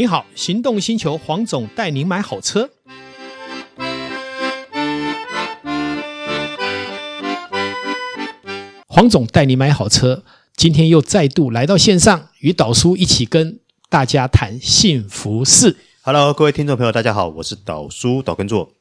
你好，行动星球黄总带您买好车。黄总带你买好车，今天又再度来到线上，与导叔一起跟大家谈幸福事。Hello，各位听众朋友，大家好，我是导叔导根座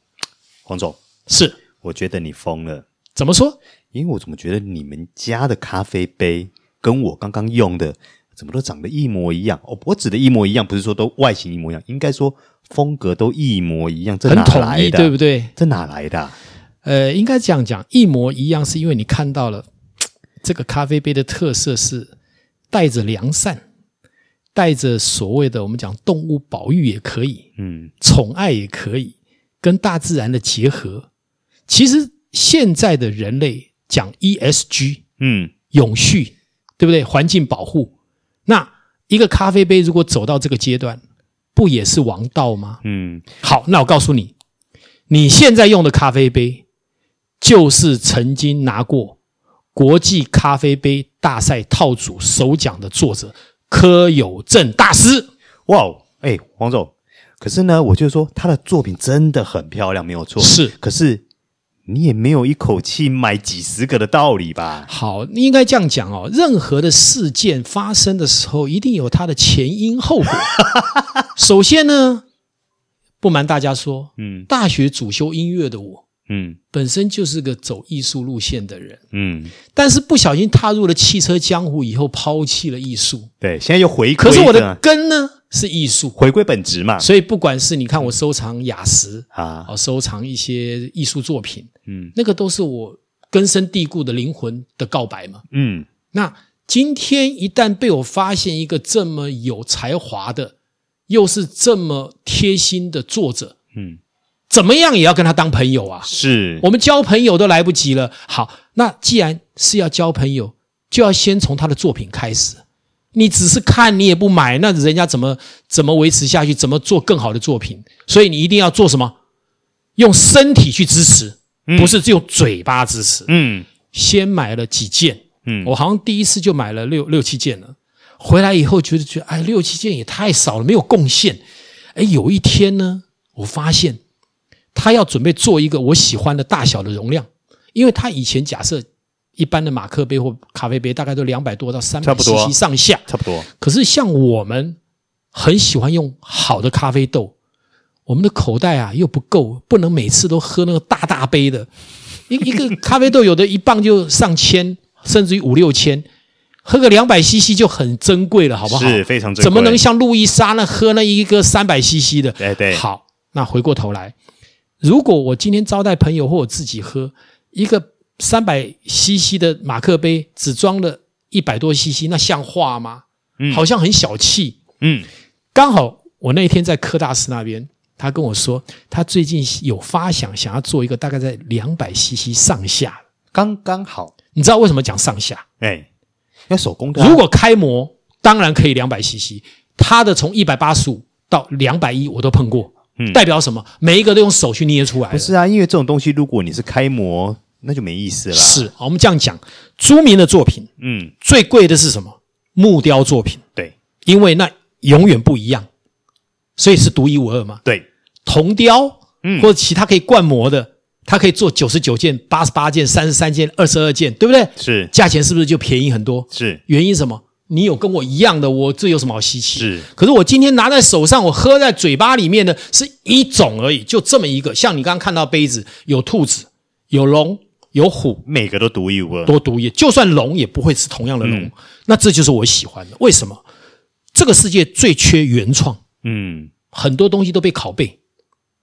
黄总。是，我觉得你疯了。怎么说？因为我怎么觉得你们家的咖啡杯跟我刚刚用的。怎么都长得一模一样哦！我指的一模一样，不是说都外形一模一样，应该说风格都一模一样。这哪来的？很统一，对不对？这哪来的啊？呃，应该这样讲，一模一样，是因为你看到了这个咖啡杯的特色是带着良善，带着所谓的我们讲动物保育也可以，嗯，宠爱也可以，跟大自然的结合。其实现在的人类讲 ESG，嗯，永续，对不对？环境保护。那一个咖啡杯如果走到这个阶段，不也是王道吗？嗯，好，那我告诉你，你现在用的咖啡杯，就是曾经拿过国际咖啡杯大赛套组首奖的作者柯有正大师。哇哦，哎，黄总，可是呢，我就说他的作品真的很漂亮，没有错。是，可是。你也没有一口气买几十个的道理吧？好，你应该这样讲哦。任何的事件发生的时候，一定有它的前因后果。首先呢，不瞒大家说，嗯，大学主修音乐的我，嗯，本身就是个走艺术路线的人，嗯，但是不小心踏入了汽车江湖以后，抛弃了艺术。对，现在又回归。可是我的根呢？是艺术，回归本质嘛。所以不管是你看我收藏雅石啊，收藏一些艺术作品，嗯，那个都是我根深蒂固的灵魂的告白嘛。嗯，那今天一旦被我发现一个这么有才华的，又是这么贴心的作者，嗯，怎么样也要跟他当朋友啊。是，我们交朋友都来不及了。好，那既然是要交朋友，就要先从他的作品开始。你只是看，你也不买，那人家怎么怎么维持下去？怎么做更好的作品？所以你一定要做什么？用身体去支持，不是只有嘴巴支持。嗯，先买了几件，嗯，我好像第一次就买了六六七件了。回来以后觉得觉得，哎，六七件也太少了，没有贡献。哎，有一天呢，我发现他要准备做一个我喜欢的大小的容量，因为他以前假设。一般的马克杯或咖啡杯大概都两百多到三百 CC 上下，差不多。可是像我们很喜欢用好的咖啡豆，我们的口袋啊又不够，不能每次都喝那个大大杯的。一一个咖啡豆有的一磅就上千，甚至于五六千，喝个两百 CC 就很珍贵了，好不好？是非常珍贵。怎么能像路易莎那喝那一个三百 CC 的？对对。好，那回过头来，如果我今天招待朋友或我自己喝一个。三百 CC 的马克杯只装了一百多 CC，那像话吗？嗯，好像很小气。嗯，刚好我那天在科大师那边，他跟我说，他最近有发想，想要做一个大概在两百 CC 上下，刚刚好。你知道为什么讲上下？哎，要手工的啊。如果开模，当然可以两百 CC，他的从一百八十五到两百一我都碰过。嗯，代表什么？每一个都用手去捏出来。不是啊，因为这种东西，如果你是开模。那就没意思了。是，我们这样讲，朱明的作品，嗯，最贵的是什么？木雕作品。对，因为那永远不一样，所以是独一无二嘛。对，铜雕，嗯，或者其他可以灌模的，它可以做九十九件、八十八件、三十三件、二十二件，对不对？是，价钱是不是就便宜很多？是，原因什么？你有跟我一样的，我这有什么好稀奇？是，可是我今天拿在手上，我喝在嘴巴里面的是一种而已，就这么一个。像你刚刚看到杯子，有兔子，有龙。有虎，每个都独一无二，多独一。就算龙也不会是同样的龙，嗯、那这就是我喜欢的。为什么？这个世界最缺原创，嗯，很多东西都被拷贝，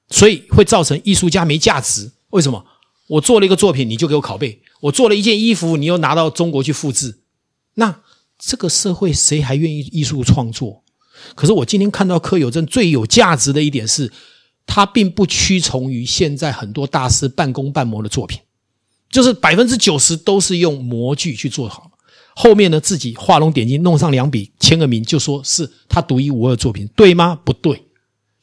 所以会造成艺术家没价值。为什么？我做了一个作品，你就给我拷贝；我做了一件衣服，你又拿到中国去复制。那这个社会谁还愿意艺术创作？可是我今天看到柯有正最有价值的一点是，他并不屈从于现在很多大师半工半模的作品。就是百分之九十都是用模具去做好，后面呢自己画龙点睛，弄上两笔，签个名，就说是他独一无二的作品，对吗？不对。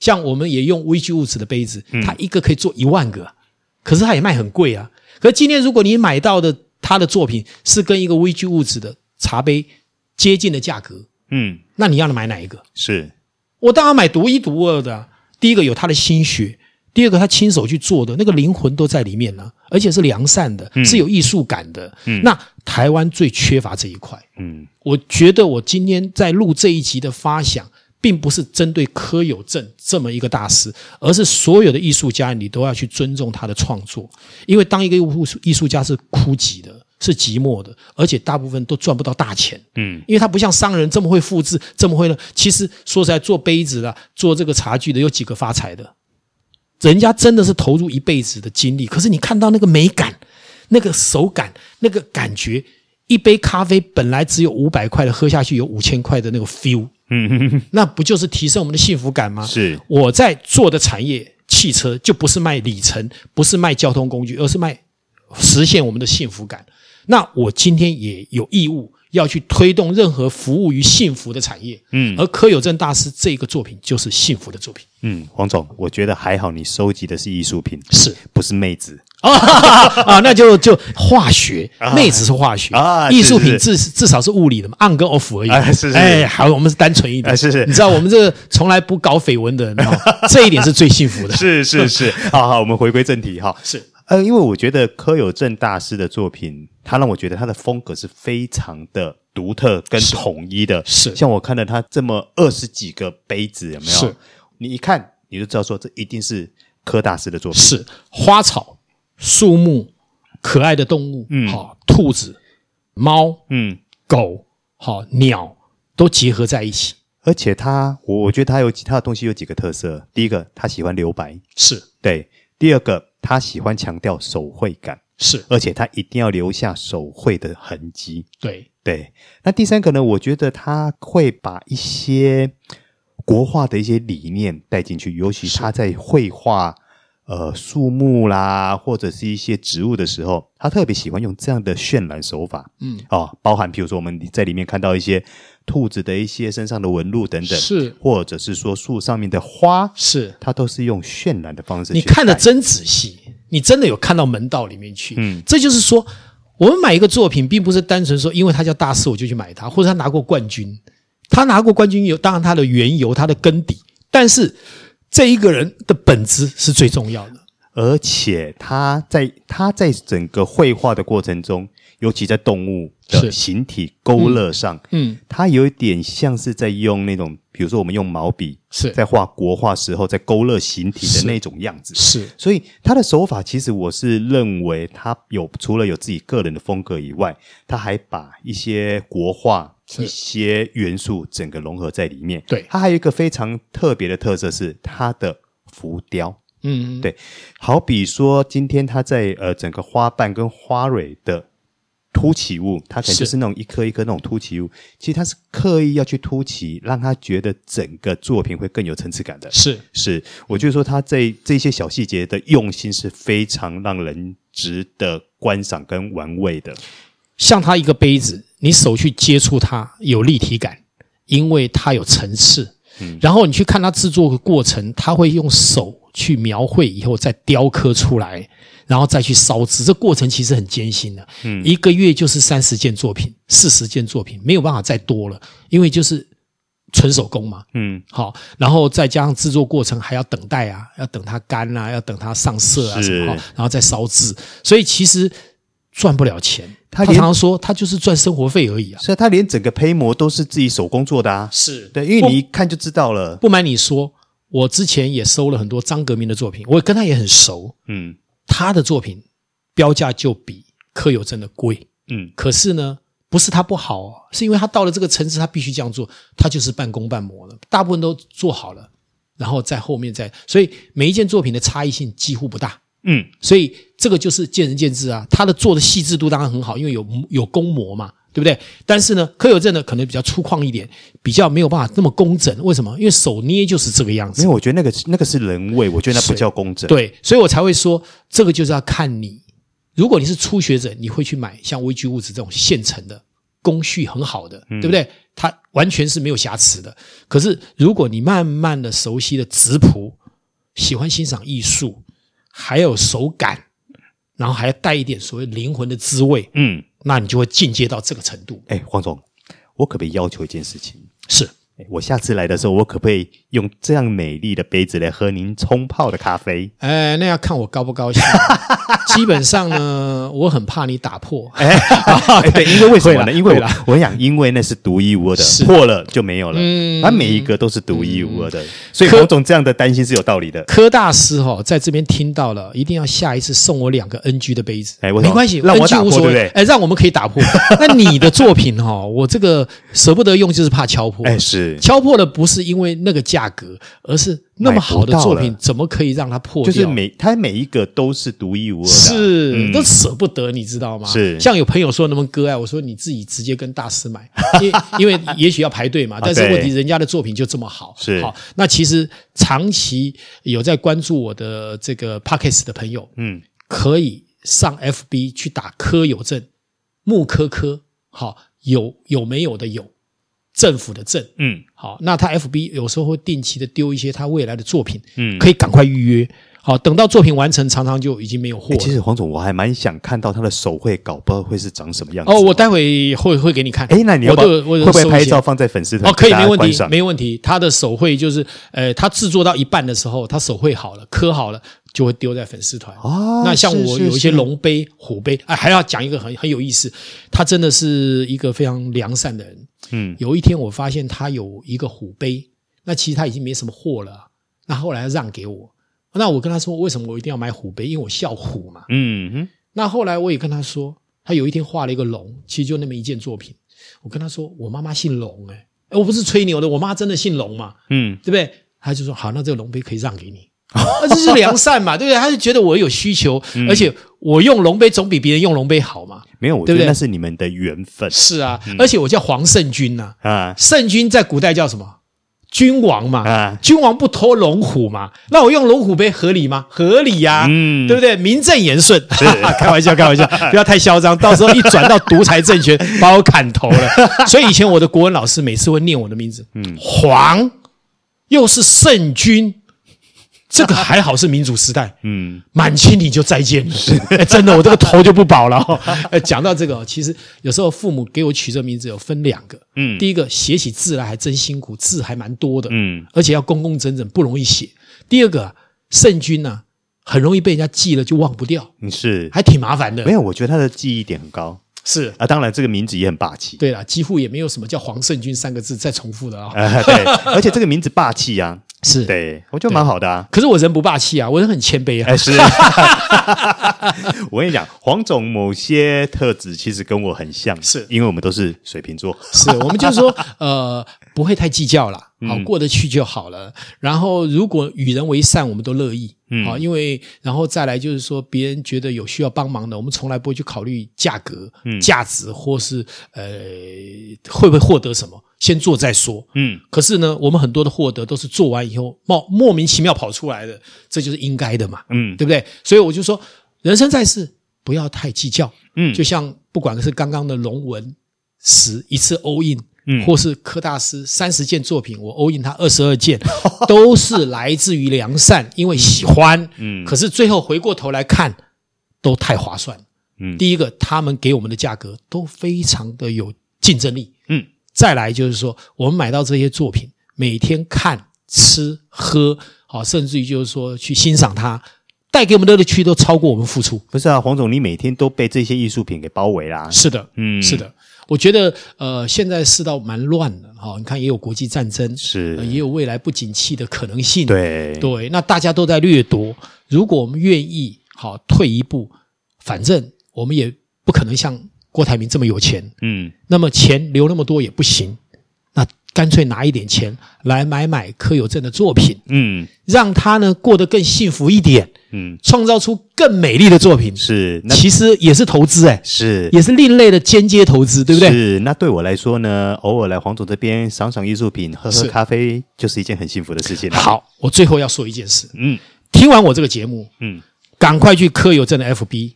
像我们也用 VG Woods 的杯子，它一个可以做一万个，可是它也卖很贵啊。可是今天如果你买到的他的作品是跟一个 VG Woods 的茶杯接近的价格，嗯，那你要买哪一个？是。我当然买独一独二的啊。第一个有他的心血，第二个他亲手去做的那个灵魂都在里面呢，而且是良善的，是有艺术感的。嗯，那台湾最缺乏这一块。嗯，我觉得我今天在录这一集的发想，并不是针对柯有正这么一个大师，而是所有的艺术家，你都要去尊重他的创作，因为当一个艺术艺术家是枯寂的。是寂寞的，而且大部分都赚不到大钱。嗯，因为他不像商人这么会复制，这么会呢。其实说实在，做杯子的、做这个茶具的，有几个发财的？人家真的是投入一辈子的精力。可是你看到那个美感、那个手感、那个感觉，一杯咖啡本来只有五百块的，喝下去有五千块的那个 feel。嗯哼哼，那不就是提升我们的幸福感吗？是。我在做的产业，汽车就不是卖里程，不是卖交通工具，而是卖实现我们的幸福感。那我今天也有义务要去推动任何服务于幸福的产业，嗯，而柯有正大师这个作品就是幸福的作品，嗯，黄总，我觉得还好，你收集的是艺术品，是不是妹子啊？啊，那就就化学，妹子是化学啊，艺术品至至少是物理的嘛，on 跟 off 而已，是是，哎，好，我们是单纯一点，是是，你知道我们这个从来不搞绯闻的人，这一点是最幸福的，是是是，好好，我们回归正题哈，是。呃，因为我觉得柯有正大师的作品，他让我觉得他的风格是非常的独特跟统一的。是，是像我看了他这么二十几个杯子，有没有？是，你一看你就知道说，这一定是柯大师的作品。是花草、树木、可爱的动物，嗯，好，兔子、猫，嗯，狗，好，鸟都结合在一起。而且他，我我觉得他有其他的东西有几个特色。第一个，他喜欢留白，是对。第二个。他喜欢强调手绘感，是，而且他一定要留下手绘的痕迹。对对，那第三个呢？我觉得他会把一些国画的一些理念带进去，尤其他在绘画呃树木啦，或者是一些植物的时候，他特别喜欢用这样的渲染手法。嗯，哦，包含比如说我们在里面看到一些兔子的一些身上的纹路等等，是，或者是说树上面的花，是，他都是用渲染的方式。你看得真仔细。你真的有看到门道里面去？嗯，这就是说，我们买一个作品，并不是单纯说，因为它叫大师，我就去买它，或者他拿过冠军。他拿过冠军有，当然他的缘由，他的根底，但是这一个人的本质是最重要的。而且他在他在整个绘画的过程中，尤其在动物的形体勾勒上，嗯，他有一点像是在用那种。比如说，我们用毛笔是在画国画时候，在勾勒形体的那种样子。是，所以他的手法其实我是认为，他有除了有自己个人的风格以外，他还把一些国画一些元素整个融合在里面。对，他还有一个非常特别的特色是他的浮雕。嗯，对，好比说今天他在呃整个花瓣跟花蕊的。凸起物，它可能就是那种一颗一颗那种凸起物。其实它是刻意要去凸起，让他觉得整个作品会更有层次感的。是是，我就说他这这些小细节的用心是非常让人值得观赏跟玩味的。像他一个杯子，你手去接触它有立体感，因为它有层次。嗯，然后你去看他制作的过程，他会用手去描绘，以后再雕刻出来。然后再去烧制，这过程其实很艰辛的。嗯，一个月就是三十件作品，四十件作品，没有办法再多了，因为就是纯手工嘛。嗯，好，然后再加上制作过程还要等待啊，要等它干啊，要等它上色啊什么，然后再烧制，所以其实赚不了钱。他常常说，他就是赚生活费而已啊。所以他连整个胚膜都是自己手工做的啊。是对，因为你一看就知道了。不瞒你说，我之前也收了很多张革命的作品，我跟他也很熟。嗯。他的作品标价就比柯有真的贵，嗯，可是呢，不是他不好，哦是因为他到了这个层次，他必须这样做，他就是半工半模了，大部分都做好了，然后在后面再，所以每一件作品的差异性几乎不大，嗯，所以这个就是见仁见智啊，他的做的细致度当然很好，因为有有工模嘛。对不对？但是呢，柯有正呢可能比较粗犷一点，比较没有办法那么工整。为什么？因为手捏就是这个样子。因为我觉得那个那个是人为，我觉得那不叫工整。对，所以我才会说，这个就是要看你。如果你是初学者，你会去买像微距物质这种现成的工序很好的，对不对？它完全是没有瑕疵的。可是如果你慢慢的熟悉了直朴，喜欢欣赏艺术，还有手感，然后还要带一点所谓灵魂的滋味，嗯。那你就会进阶到这个程度。哎，黄总，我可不可以要求一件事情？是，我下次来的时候，我可不可以用这样美丽的杯子来喝您冲泡的咖啡？哎，那要看我高不高兴。基本上呢，我很怕你打破。哎，哎 对，因为为什么呢？因为我想，因为那是独一无二的，破了就没有了。嗯，它每一个都是独一无二的，所以柯总这样的担心是有道理的。柯大师哈，在这边听到了，一定要下一次送我两个 NG 的杯子。哎，没关系，让我打破，对不对？哎，让我们可以打破。那你的作品哈，我这个舍不得用，就是怕敲破。哎，是敲破的，不是因为那个价格，而是。那么好的作品，怎么可以让它破掉？就是每它每一个都是独一无二的，是、嗯、都舍不得，你知道吗？是像有朋友说那么割爱，我说你自己直接跟大师买，因为因为也许要排队嘛。但是问题人家的作品就这么好，是好。那其实长期有在关注我的这个 Podcast 的朋友，嗯，可以上 FB 去打柯有正，木科科，好有有没有的有。政府的政，嗯，好，那他 FB 有时候会定期的丢一些他未来的作品，嗯，可以赶快预约，好，等到作品完成，常常就已经没有货了。其实黄总，我还蛮想看到他的手绘稿，不知道会是长什么样子。哦，我待会会会给你看。诶，那你要不会不会拍照放在粉丝团？哦，可以，没问题，没问题。他的手绘就是，呃，他制作到一半的时候，他手绘好了，刻好了。就会丢在粉丝团。哦，那像我有一些龙杯、虎杯，哎，还要讲一个很很有意思。他真的是一个非常良善的人。嗯，有一天我发现他有一个虎杯，那其实他已经没什么货了。那后来让给我，那我跟他说，为什么我一定要买虎杯？因为我笑虎嘛。嗯哼。那后来我也跟他说，他有一天画了一个龙，其实就那么一件作品。我跟他说，我妈妈姓龙，哎，我不是吹牛的，我妈真的姓龙嘛。嗯，对不对？他就说好，那这个龙杯可以让给你。那这是良善嘛，对不对？他就觉得我有需求，嗯、而且我用龙杯总比别人用龙杯好嘛。没有，我觉得那是你们的缘分。是啊，嗯、而且我叫黄圣君呐。啊，圣君在古代叫什么？君王嘛。啊，君王不偷龙虎嘛。那我用龙虎杯合理吗？合理呀、啊，嗯，对不对？名正言顺。是开玩笑，开玩笑，不要太嚣张，到时候一转到独裁政权，把我砍头了。所以以前我的国文老师每次会念我的名字，嗯，黄，又是圣君。这个还好是民主时代，嗯，满清你就再见了，哎，真的，我这个头就不保了。哎，讲到这个，其实有时候父母给我取这名字有分两个，嗯，第一个写起字来还真辛苦，字还蛮多的，嗯，而且要工工整整，不容易写。第二个，圣君呢，很容易被人家记了就忘不掉，嗯，是，还挺麻烦的。没有，我觉得他的记忆点很高，是啊，当然这个名字也很霸气。对了，几乎也没有什么叫黄圣君三个字再重复的啊。对，而且这个名字霸气啊。是对，我觉得蛮好的啊。可是我人不霸气啊，我人很谦卑啊。哎，是。我跟你讲，黄总某些特质其实跟我很像，是因为我们都是水瓶座。是我们就是说，呃，不会太计较啦，好过得去就好了。然后如果与人为善，我们都乐意。嗯，好，因为然后再来就是说，别人觉得有需要帮忙的，我们从来不会去考虑价格、嗯、价值或是呃会不会获得什么。先做再说，嗯，可是呢，我们很多的获得都是做完以后冒莫名其妙跑出来的，这就是应该的嘛，嗯，对不对？所以我就说，人生在世不要太计较，嗯，就像不管是刚刚的龙文十一次 all in，嗯，或是柯大师三十件作品，我 all in 他二十二件，都是来自于良善，因为喜欢，嗯，可是最后回过头来看，都太划算，嗯，第一个他们给我们的价格都非常的有竞争力，嗯。再来就是说，我们买到这些作品，每天看、吃、喝，好，甚至于就是说去欣赏它，带给我们的乐趣都超过我们付出。不是啊，黄总，你每天都被这些艺术品给包围啦。是的，嗯，是的。我觉得，呃，现在世道蛮乱的，哈，你看也有国际战争，是，也有未来不景气的可能性。对，对，那大家都在掠夺。如果我们愿意，好，退一步，反正我们也不可能像。郭台铭这么有钱，嗯，那么钱留那么多也不行，那干脆拿一点钱来买买柯有正的作品，嗯，让他呢过得更幸福一点，嗯，创造出更美丽的作品，是，那其实也是投资哎，是，也是另类的间接投资，对不对？是，那对我来说呢，偶尔来黄总这边赏赏艺术品，喝喝咖啡，是就是一件很幸福的事情。好，我最后要说一件事，嗯，听完我这个节目，嗯，赶快去柯有正的 FB。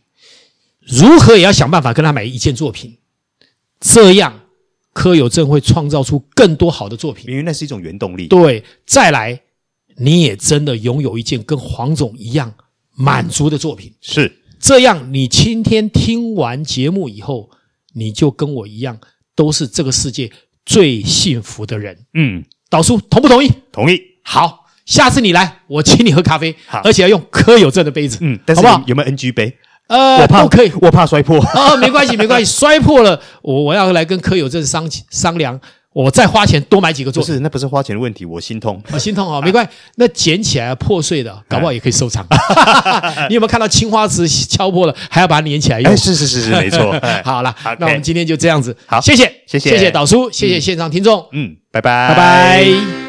如何也要想办法跟他买一件作品，这样柯有正会创造出更多好的作品，因为那是一种原动力。对，再来你也真的拥有一件跟黄总一样满足的作品。是这样，你今天听完节目以后，你就跟我一样，都是这个世界最幸福的人。嗯，导叔同不同意？同意。好，下次你来，我请你喝咖啡，而且要用柯有正的杯子，嗯，但是好不好？有没有 NG 杯？呃，我怕都可以。我怕摔破。啊，没关系，没关系，摔破了，我我要来跟柯有正商商量，我再花钱多买几个座。不是，那不是花钱的问题，我心痛。我心痛 啊，没关系，那捡起来破碎的，搞不好也可以收藏。你有没有看到青花瓷敲破了，还要把它粘起来用？哎，是是是是，没错。好了，那我们今天就这样子。好，谢谢，谢谢，谢谢导叔，谢谢现场听众。嗯，拜拜，拜拜。